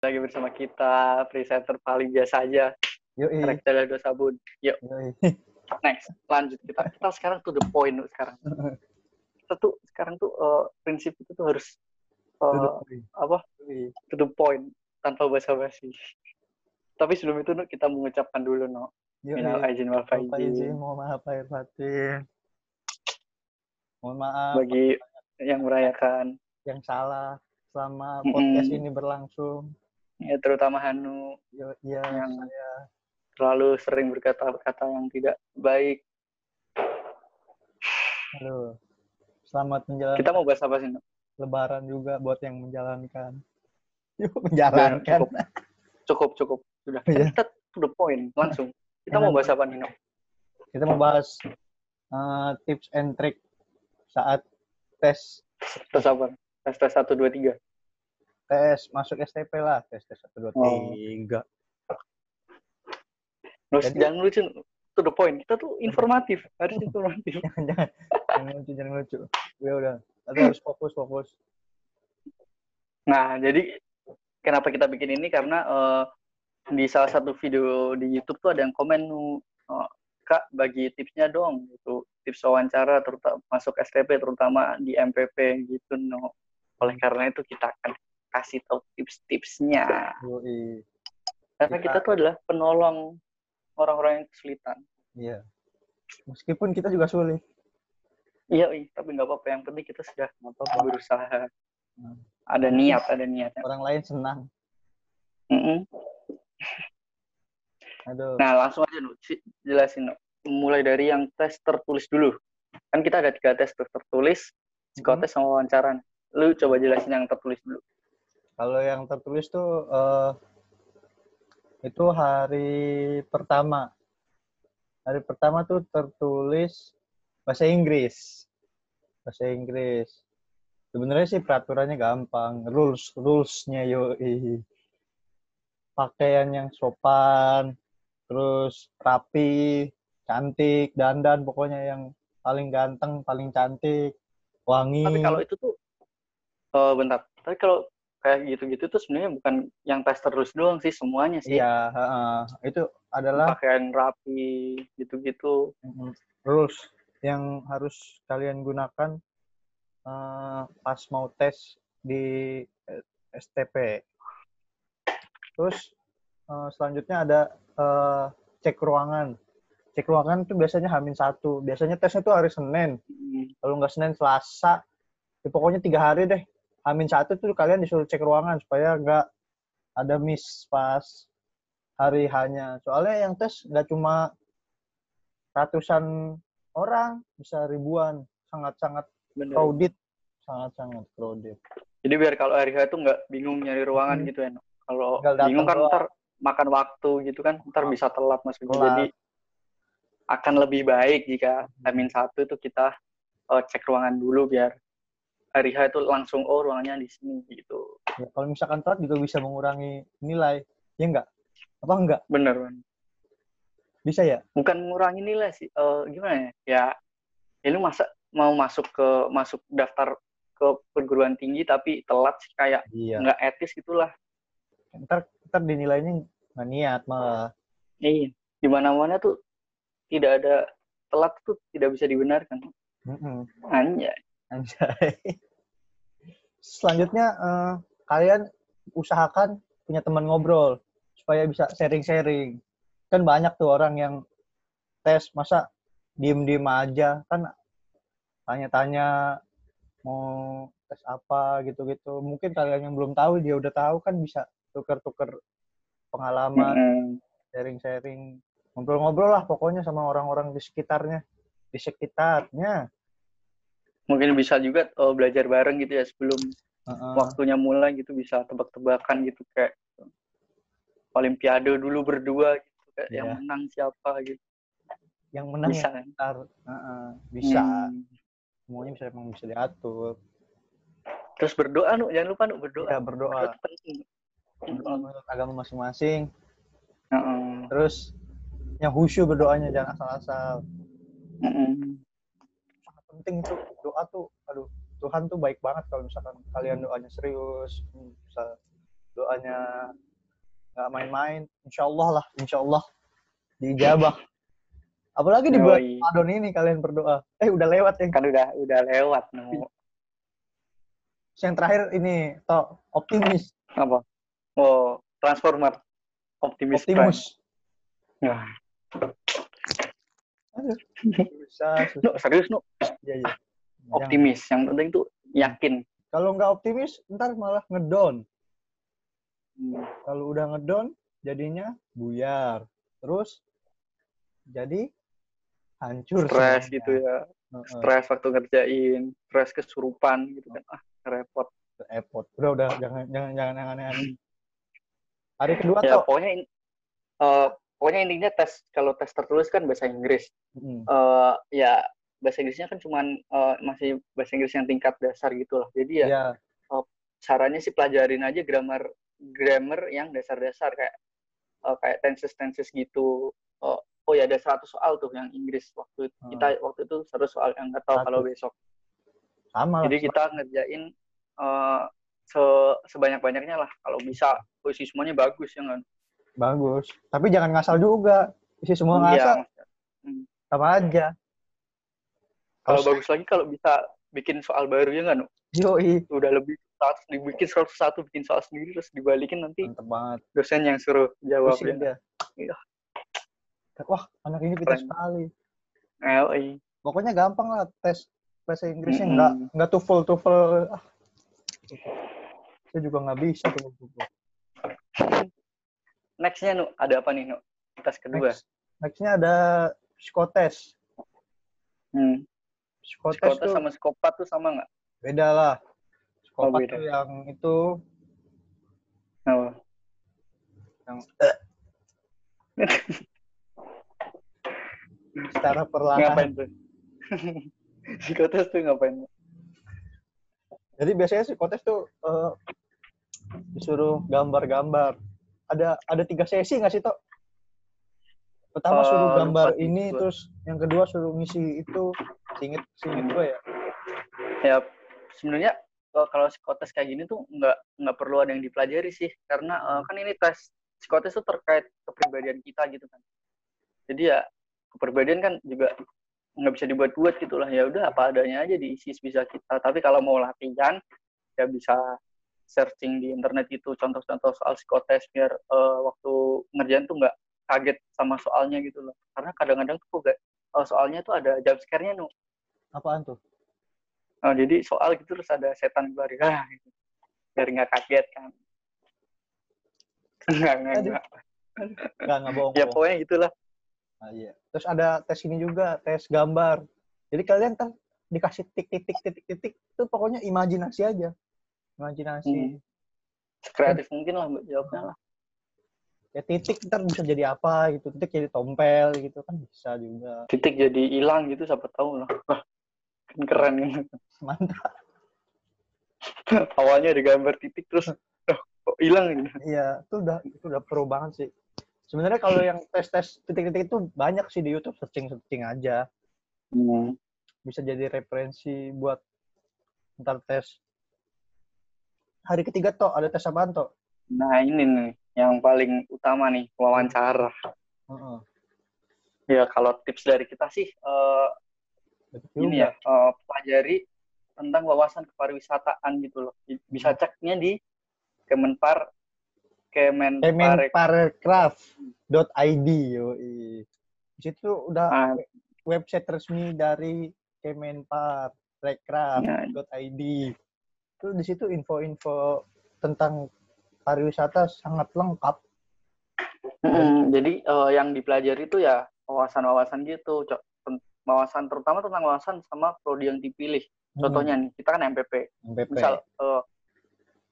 Lagi bersama kita, presenter paling biasa aja, Yoi. karakter dua sabun. Yuk, Yoi. next. Lanjut kita. Kita sekarang tuh the point sekarang. Kita tuh sekarang tuh eh, prinsip itu tuh harus eh, apa? Yoi. To the point tanpa basa-basi. Tapi sebelum itu kita mengucapkan dulu no. Minal aizin wal faizin. mohon maaf lahir batin. Mohon maaf Bagi yang merayakan. Yang salah selama podcast ini berlangsung. Ya, terutama Hanu Yo, iya, Yang- saya terlalu sering berkata-kata yang tidak baik. halo. Selamat menjalankan Kita mau bahas apa sih? Nuk? lebaran juga buat yang menjalankan. Yuk, Udah, menjalankan. cukup. Cukup, cukup. Sudah. Iya. Kita to the point, langsung. Kita mau bahas apa nih, Nuk? Kita mau bahas eh, tips and trick saat tes Tes apa? Tes tes satu dua tiga. tes masuk STP lah, tes tes satu dua Oh. tiga. Jangan lucu to the point. Kita tuh informatif, harus informatif. jangan jangan jangan lucu jangan lucu. Ya udah, tapi harus fokus fokus. Nah, jadi kenapa kita bikin ini karena eh, di salah satu video di YouTube tuh ada yang komen nu eh, Kak bagi tipsnya dong gitu. Tips wawancara terutama masuk STP terutama di MPP gitu no. Oleh karena itu kita akan kasih tahu tips-tipsnya. Karena Kita- kita tuh adalah penolong orang-orang yang kesulitan. Iya. Meskipun kita juga sulit. Iya, iya, tapi nggak apa-apa. Yang penting kita sudah Nggak apa-apa. berusaha. Hmm. Ada niat, ada niat. Orang lain senang. Mm-mm. Aduh. Nah, langsung aja Nu, Si- jelasin Nu. Mulai dari yang tes tertulis dulu. Kan kita ada tiga tes tertulis, psikotes, sama wawancara. Lu coba jelasin yang tertulis dulu. Kalau yang tertulis tuh eh, itu hari pertama. Hari pertama tuh tertulis bahasa Inggris. Bahasa Inggris. Sebenarnya sih peraturannya gampang, rules rulesnya yoi. Pakaian yang sopan, terus rapi, cantik, dandan pokoknya yang paling ganteng, paling cantik, wangi. Tapi kalau itu tuh, eh bentar. Tapi kalau kayak gitu-gitu tuh sebenarnya bukan yang tes tertulis doang sih, semuanya sih. Iya, heeh. itu adalah Pakaian rapi, gitu-gitu. rules yang harus kalian gunakan eh, pas mau tes di eh, STP. Terus eh, selanjutnya ada eh, cek ruangan. Cek ruangan itu biasanya Hamin satu. Biasanya tesnya tuh hari Senin. Kalau nggak Senin, Selasa. Ya, pokoknya tiga hari deh. Hamin satu tuh kalian disuruh cek ruangan supaya nggak ada miss pas hari hanya. Soalnya yang tes nggak cuma ratusan orang, bisa ribuan. Sangat-sangat crowded. Sangat-sangat crowded. Jadi biar kalau hari itu nggak bingung nyari ruangan Hmm. gitu ya. Kalau bingung kan doang. ntar makan waktu gitu kan, ntar bisa telat mas. Jadi akan lebih baik jika Amin satu itu kita eh, cek ruangan dulu biar hari H itu langsung oh ruangannya di sini gitu. Ya, kalau misalkan telat juga bisa mengurangi nilai. Ya enggak? Apa enggak? Bener kan? Bisa ya? Bukan mengurangi nilai sih. Eh, gimana ya? Ya, ya lu masa mau masuk ke masuk daftar ke perguruan tinggi tapi telat sih kayak Iya. nggak etis gitulah. Ntar, ntar dinilainya nggak niat malah. Iya. Di mana-mana tuh tidak ada telat tuh tidak bisa dibenarkan. Mm-mm. Anjay. Anjay. Selanjutnya eh, kalian usahakan punya teman ngobrol supaya bisa sharing-sharing. Kan banyak tuh orang yang tes masa diem-diem aja kan tanya-tanya mau tes apa gitu-gitu. Mungkin kalian yang belum tahu dia udah tahu kan bisa tuker-tuker pengalaman, sharing-sharing, ngobrol-ngobrol lah pokoknya sama orang-orang di sekitarnya, di sekitarnya. Mungkin bisa juga oh, belajar bareng gitu ya sebelum Heeh. waktunya mulai gitu bisa tebak-tebakan gitu kayak olimpiade dulu berdua gitu kayak Iya. yang menang siapa gitu. yang menang Bisa yang kan? ntar Heeh, bisa Hmm. semuanya bisa emang bisa diatur Terus berdoa nu, jangan lupa nu berdoa. ya berdoa Berdoa penting. berdoa menurut agama masing-masing Heeh. terus yang khusyuk berdoanya jangan asal-asal penting tuh doa tuh aduh Tuhan tuh baik banget kalau misalkan kalian doanya serius, bisa doanya nggak main-main, insya Allah lah, insya Allah diijabah. Apalagi di bulan. Ramadan ini kalian berdoa. Eh udah lewat ya. Kan udah udah lewat. No. Yang terakhir ini, toh optimis, Apa? Oh, Transformer. Optimus. Prime. optimus. Nah, susah, susah. no, serius no. Iya, iya. Jangan. Optimis. Yang penting tuh yakin. Kalau nggak optimis, ntar malah ngedown. Kalau udah ngedown, jadinya buyar. Terus jadi hancur. Stres semuanya. gitu ya. Heeh, Stres waktu ngerjain. Stres kesurupan gitu kan. Ah, repot. repot. Udah, udah, jangan, jangan, jangan yang aneh-aneh. Hari kedua Ya, tuh. pokoknya in- eh, pokoknya intinya tes kalau tes tertulis kan bahasa Inggris. Mm, eh ya bahasa Inggrisnya kan cuman eh, masih bahasa Inggris yang tingkat dasar gitu lah. Jadi ya ya, caranya sih pelajarin aja grammar grammar yang dasar-dasar kayak eh, kayak tenses tenses gitu. Eh, oh ya ada 100 soal tuh yang Inggris waktu Hmm. kita waktu itu 100 soal yang nggak tahu kalau 100. besok. sama lah. Jadi kita ngerjain eh, se sebanyak-banyaknya lah kalau bisa posisi semuanya bagus ya kan. Bagus. Tapi jangan ngasal juga. Isi semua Iya, ngasal, maksudnya. sama aja. Kalau bagus lagi kalau bisa bikin soal baru ya kan. Yoi. Udah lebih 100 dibikin 101 bikin soal sendiri terus dibalikin nanti Mantep banget. dosen yang suruh jawab Pusing ya. dia. Iya. Wah, anak ini pintar sekali. LA. Pokoknya gampang lah tes bahasa Inggrisnya Mm-mm. nggak nggak TOEFL TOEFL. Ah. Saya juga nggak bisa tuh. Nextnya nu ada apa nih nu? Tes kedua. Next, nextnya ada psikotes. Hmm. Psikotes Psikotes tuh sama psikopat tuh sama nggak? beda lah. Psikopat beda. tuh yang itu Oh. yang secara perlahan. Ngapain tuh? psikotes tuh ngapain? Jadi biasanya psikotes tuh eh, disuruh gambar-gambar. Ada ada tiga sesi nggak sih toh? Pertama Eh, suruh gambar ini, gua. terus yang kedua suruh ngisi itu. Singit singit gue ya. Ya sebenarnya eh, kalau psikotes kayak gini tuh nggak nggak perlu ada yang dipelajari sih karena eh, kan ini tes psikotes tuh terkait kepribadian kita gitu kan. Jadi ya kepribadian kan juga nggak bisa dibuat-buat gitu lah ya udah apa adanya aja diisi bisa kita. Tapi kalau mau latihan ya bisa searching di internet itu contoh-contoh soal psikotes biar eh, waktu ngerjain tuh nggak kaget sama soalnya gitu loh. Karena kadang-kadang tuh gak, soalnya tuh ada jump scare-nya nu. Apaan tuh? Oh, jadi soal gitu terus ada setan keluar ah, gitu. biar nggak kaget kan. Enggak, enggak, enggak. Nggak nggak bohong. Ya pokoknya gitulah. Nah, iya. Terus ada tes ini juga, tes gambar. Jadi kalian kan dikasih titik-titik titik-titik itu pokoknya imajinasi aja. Imajinasi. Hmm. Kreatif mungkin lah jawabnya lah. Ya titik ntar bisa jadi apa gitu. Titik jadi tompel gitu kan bisa juga. Titik jadi hilang gitu siapa tahu lah. Kan keren gitu. Mantap. Awalnya ada gambar titik terus kok hilang gitu. Iya, itu udah itu udah pro banget sih. Sebenarnya kalau yang tes-tes titik-titik itu banyak sih di YouTube searching-searching aja. Hmm. Bisa jadi referensi buat ntar tes. Hari ketiga toh ada tes apaan toh? Nah ini nih yang paling utama nih wawancara. Heeh. Ya kalau tips dari kita sih eh, Betul ini ya eh, pelajari tentang wawasan kepariwisataan gitu loh. Bisa ceknya di Kemenpar Kemenpar Kemenparekraf.id yoi. Di situ udah Ah, website resmi dari Kemenparekraf.id. Itu di situ info-info tentang pariwisata sangat lengkap. mm, jadi eh, yang dipelajari itu ya wawasan-wawasan gitu, Cok. Wawasan terutama tentang wawasan sama prodi yang dipilih. Contohnya nih, kita kan MPP. Hmm, MPP. Misal eh,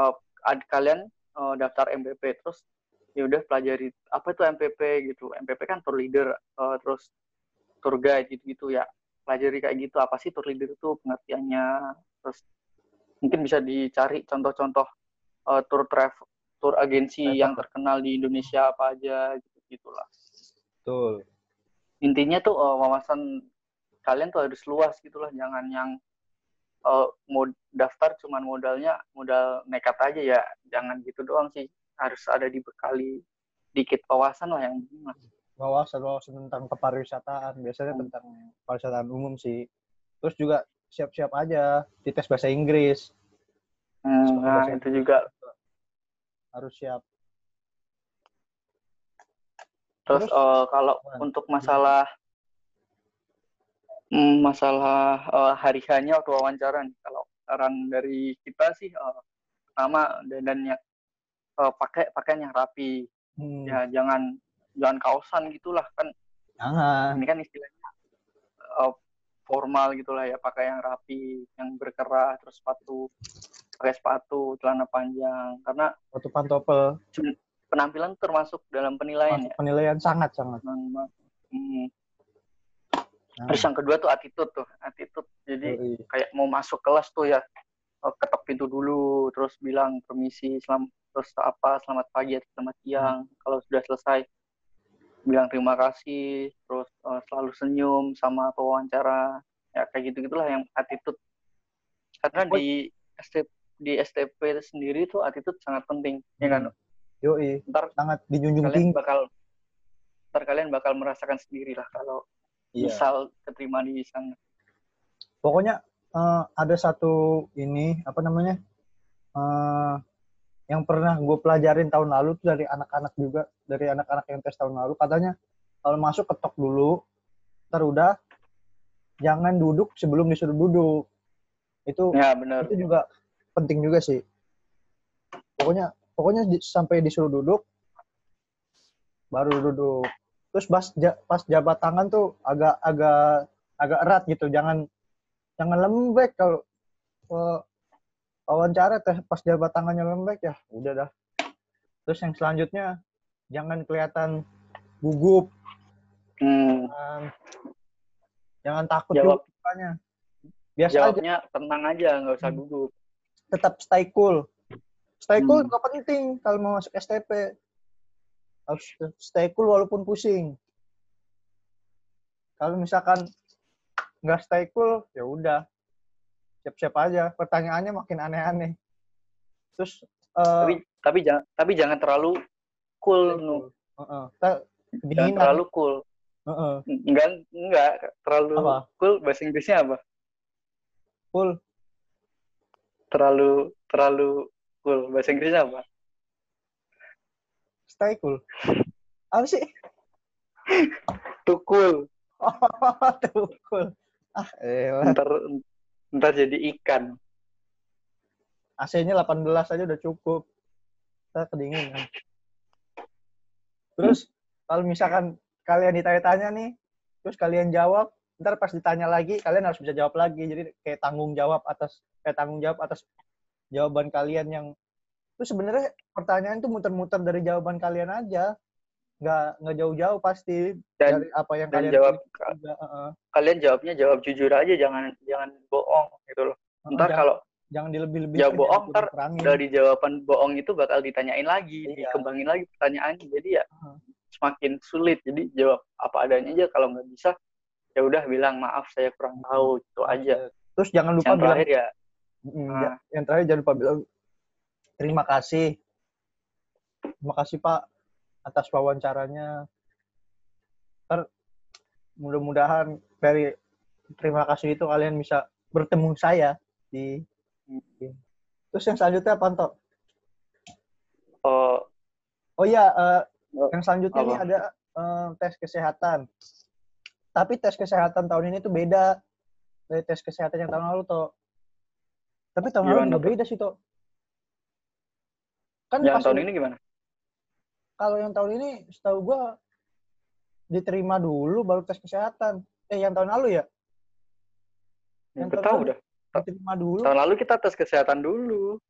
eh, ad- kalian eh, daftar MPP terus ya udah pelajari apa itu MPP gitu. MPP kan tour leader eh, terus tour guide gitu-gitu ya. Pelajari kayak gitu apa sih tour leader itu pengertiannya. Terus mungkin bisa dicari contoh-contoh eh, tour travel tour agensi Travel. yang terkenal di Indonesia apa aja gitu gitulah. Betul. Intinya tuh eh, wawasan kalian tuh harus luas gitulah, jangan yang uh, mau daftar cuman modalnya modal nekat aja ya jangan gitu doang sih harus ada dibekali dikit wawasan lah yang penting lah. wawasan wawasan tentang kepariwisataan biasanya Hmm. tentang pariwisataan umum sih terus juga siap-siap aja di tes bahasa Inggris. Hmm, nah Bahasa itu juga. Harus siap. Terus Terus, uh, kalau untuk masalah hmm, masalah uh, hari hanya waktu wawancara nih kalau saran dari kita sih uh, pertama dandannya uh, pakai pakaian yang rapi. Hmm, ya jangan jangan kaosan gitulah kan. Jangan. Ini kan istilahnya uh, formal gitulah ya pakai yang rapi yang berkerah terus sepatu pakai sepatu celana panjang. Karena waktu pantopel. penampilan termasuk dalam penilaian masuk ya. penilaian sangat sangat. Hmm. Nah, terus yang kedua tuh attitude tuh attitude. Jadi yoi. kayak mau masuk kelas tuh ya uh, ketok pintu dulu terus bilang permisi selam terus apa selamat pagi atau selamat siang. Kalau sudah selesai bilang terima kasih terus uh, selalu senyum sama pewawancara ya kayak gitu gitulah yang attitude. Karena Oh. di STP di STP sendiri tuh attitude sangat penting ya kan? Yoi ntar sangat dijunjung kalian tinggi. bakal ntar kalian bakal merasakan sendiri lah kalau Iya. misal keterima di sana. Pokoknya eh, ada satu ini apa namanya eh, yang pernah gue pelajarin tahun lalu tuh dari anak-anak juga dari anak-anak yang tes tahun lalu. Katanya kalau masuk ketok dulu ntar udah jangan duduk sebelum disuruh duduk. Itu ya benar. itu juga penting juga sih. Pokoknya pokoknya di- sampai disuruh duduk baru duduk. Terus pas ja- pas jabat tangan tuh agak agak agak erat gitu. Jangan jangan lembek kalau eh, wawancara teh pas jabat tangannya lembek ya udah dah terus yang selanjutnya jangan kelihatan gugup Hmm, jangan, jangan takut Jawab. juga biasa aja jawabnya tenang aja nggak usah Hmm. gugup tetap stay cool. Stay cool Hmm. juga penting kalau mau masuk STP. Harus stay cool walaupun pusing. Kalau misalkan nggak stay cool, ya udah. Siap-siap aja. Pertanyaannya makin aneh-aneh. Terus eh, tapi tapi jangan tapi jangan terlalu cool nu. Heeh. Kita jangan terlalu cool Heeh. enggak enggak terlalu Apa? cool bahasa Inggrisnya apa Cool. terlalu terlalu cool bahasa Inggrisnya apa Stay cool. Apa sih? cool Oh, cool. Ah, elah. ntar ntar jadi ikan AC-nya 18 aja udah cukup. Kita kedinginan. Terus kalau misalkan kalian ditanya-tanya nih, terus kalian jawab, ntar pas ditanya lagi kalian harus bisa jawab lagi. Jadi kayak tanggung jawab atas kayak tanggung jawab atas jawaban kalian yang itu sebenarnya pertanyaan itu muter-muter dari jawaban kalian aja. Nggak nggak jauh-jauh pasti dan dari apa yang dan kalian jawab juga. Kalian jawabnya jawab jujur aja jangan jangan bohong gitu loh Heeh, ntar kalau jangan dilebih-lebihkan. jawab jangan bohong, ntar dari jawaban bohong itu bakal ditanyain lagi Iya. dikembangin lagi pertanyaannya jadi ya Heeh. semakin sulit jadi jawab apa adanya aja kalau nggak bisa ya udah bilang maaf saya kurang tahu itu aja Terus jangan lupa yang bilang terakhir ya Mm, Ah. ya- yang terakhir jangan lupa bilang terima kasih. Terima kasih Pak atas wawancaranya. Ntar mudah-mudahan dari terima kasih itu kalian bisa bertemu saya di Terus yang selanjutnya apa, Anto? oh Oh iya, eh, Oh, yang selanjutnya ini ada eh, tes kesehatan. Tapi tes kesehatan tahun ini tuh beda dari tes kesehatan yang tahun lalu, Toh. Tapi tahun lalu Gimana tuh? beda sih, Toh. Kan yang tahun ini gimana kalau yang tahun ini setahu gua diterima dulu baru tes kesehatan. Eh, yang tahun lalu ya? Yang tahun tahu lalu dah Diterima dulu. tahun lalu kita tes kesehatan dulu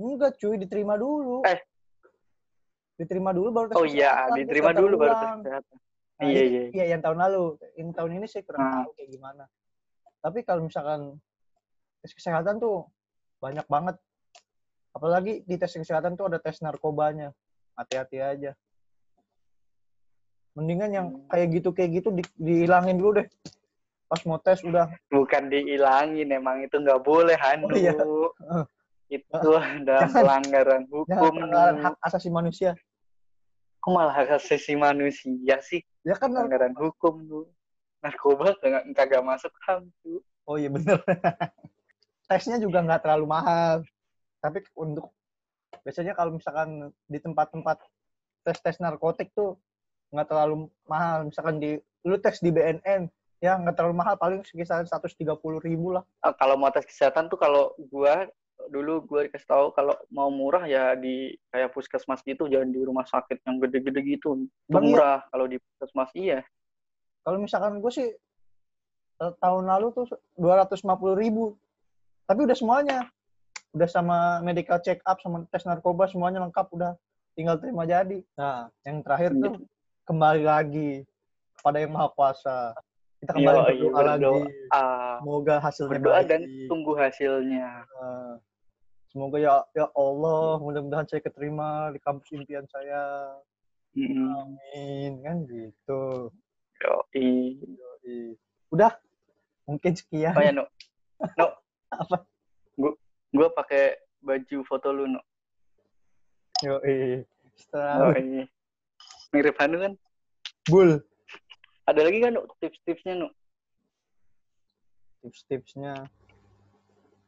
Enggak, cuy, diterima dulu. Eh. Diterima dulu baru tes oh iya diterima dulu baru tes ulang. kesehatan Nah, Iya, ini- iya. Iya, yang tahun lalu. Yang tahun ini sih kurang Ah. tahu kayak gimana. Tapi kalau misalkan tes kesehatan tuh banyak banget. Apalagi di tes kesehatan tuh ada tes narkobanya. Hati-hati aja. Mendingan yang kayak gitu kayak gitu di- dihilangin dulu deh. pas mau tes udah bukan dihilangin emang itu nggak boleh Hanu Oh, iya. itu ada pelanggaran hukum pelanggaran hak asasi manusia. kok malah hak asasi manusia sih Ya kan pelanggaran hukum tuh narkoba kagak kagak masuk ham tuh Oh iya bener. Tesnya juga nggak terlalu mahal. Tapi untuk biasanya kalau misalkan di tempat-tempat tes-tes narkotik tuh nggak terlalu mahal. Misalkan di lu tes di BNN ya nggak terlalu mahal paling sekitar 130 ribu lah. Ah, kalau mau tes kesehatan tuh kalau gua dulu gua dikasih tahu kalau mau murah ya di kayak puskesmas gitu jangan di rumah sakit yang gede-gede gitu itu Bang, iya. murah kalau di puskesmas iya Kalau misalkan gue sih eh, tahun lalu tuh 250 ribu. Tapi udah semuanya. Udah sama medical check up, sama tes narkoba, semuanya lengkap. Udah tinggal terima jadi. Nah, yang terakhir tuh Gitu. kembali lagi kepada yang maha kuasa. Kita kembali Iya, iya, berdoa lagi. berdoa. Ah, Semoga hasilnya berdoa baik. dan tunggu hasilnya Nah, semoga ya ya Allah, mudah-mudahan saya keterima di kampus impian saya. Amin. Kan gitu. Yoi. Yoi. Udah, mungkin sekian. Oh ya, No. No. Apa? Gua pakai baju foto lu, No. Yoi. Setelah Oh, iya. Mirip Hanu kan? Bul. Ada lagi kan, No, tips-tipsnya, No? Tips-tipsnya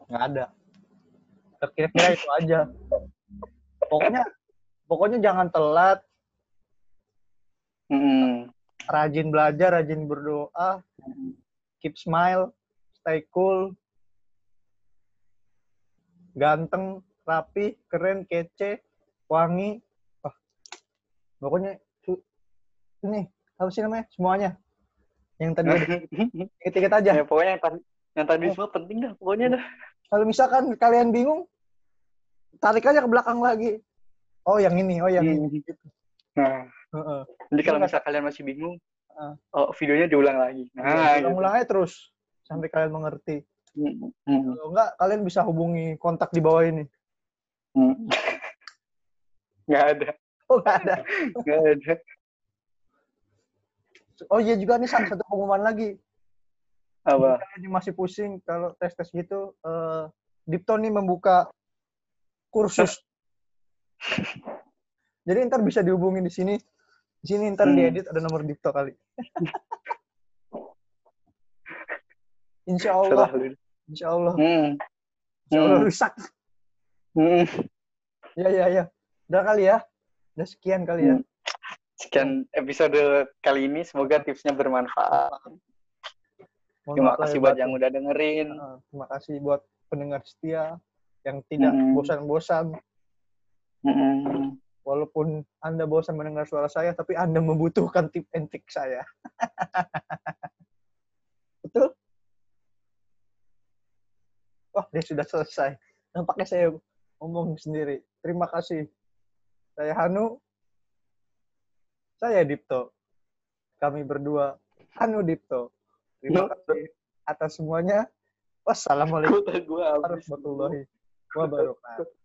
nggak ada. Kira-kira itu aja. Pokoknya pokoknya jangan telat, Mm-mm. rajin belajar, rajin berdoa, keep smile, stay cool, ganteng, rapi, keren, kece, wangi. Wah, pokoknya ini apa sih namanya semuanya yang tadi dikit-dikit aja. ya, pokoknya yang tadi, yang tadi Oh. semua penting dah, pokoknya dah. Kalau misalkan kalian bingung, tarik aja ke belakang lagi. Oh yang ini, oh yang Hmm. ini. Gitu. Nah, Heeh. jadi kalau Iya. misal kalian masih bingung, Ah. oh, videonya diulang lagi. Nah, gitu. Ulang-ulang aja terus sampai kalian mengerti. Mm, mm, Kalau enggak, kalian bisa hubungi kontak di bawah ini. mm. Nggak ada, Oh nggak ada. nggak ada. Oh iya juga nih satu satu pengumuman lagi. Apa? Yang masih pusing kalau tes tes gitu, eh, Dipto nih membuka kursus. Jadi ntar bisa dihubungi di sini. Di sini ntar Hmm. diedit ada nomor Dipto kali. Insya Allah. Insya Allah, Hmm. Insya Allah Hmm. rusak. Hmm. Ya ya ya. Udah kali ya. Udah sekian kali ya. Hmm. Sekian episode kali ini, semoga tipsnya bermanfaat. Mohon Terima kasih buat yang udah dengerin. Heeh, terima kasih buat pendengar setia yang tidak Hmm. bosan-bosan. Mm-mm. Walaupun Anda bosan mendengar suara saya, tapi Anda membutuhkan tip and trick saya. Betul? Wah, dia sudah selesai. Nampaknya saya ngomong sendiri. Terima kasih. Saya Hanu. Saya Dipto. Kami berdua. Hanu Dipto. Terima kasih atas semuanya. Wassalamualaikum warahmatullahi wabarakatuh.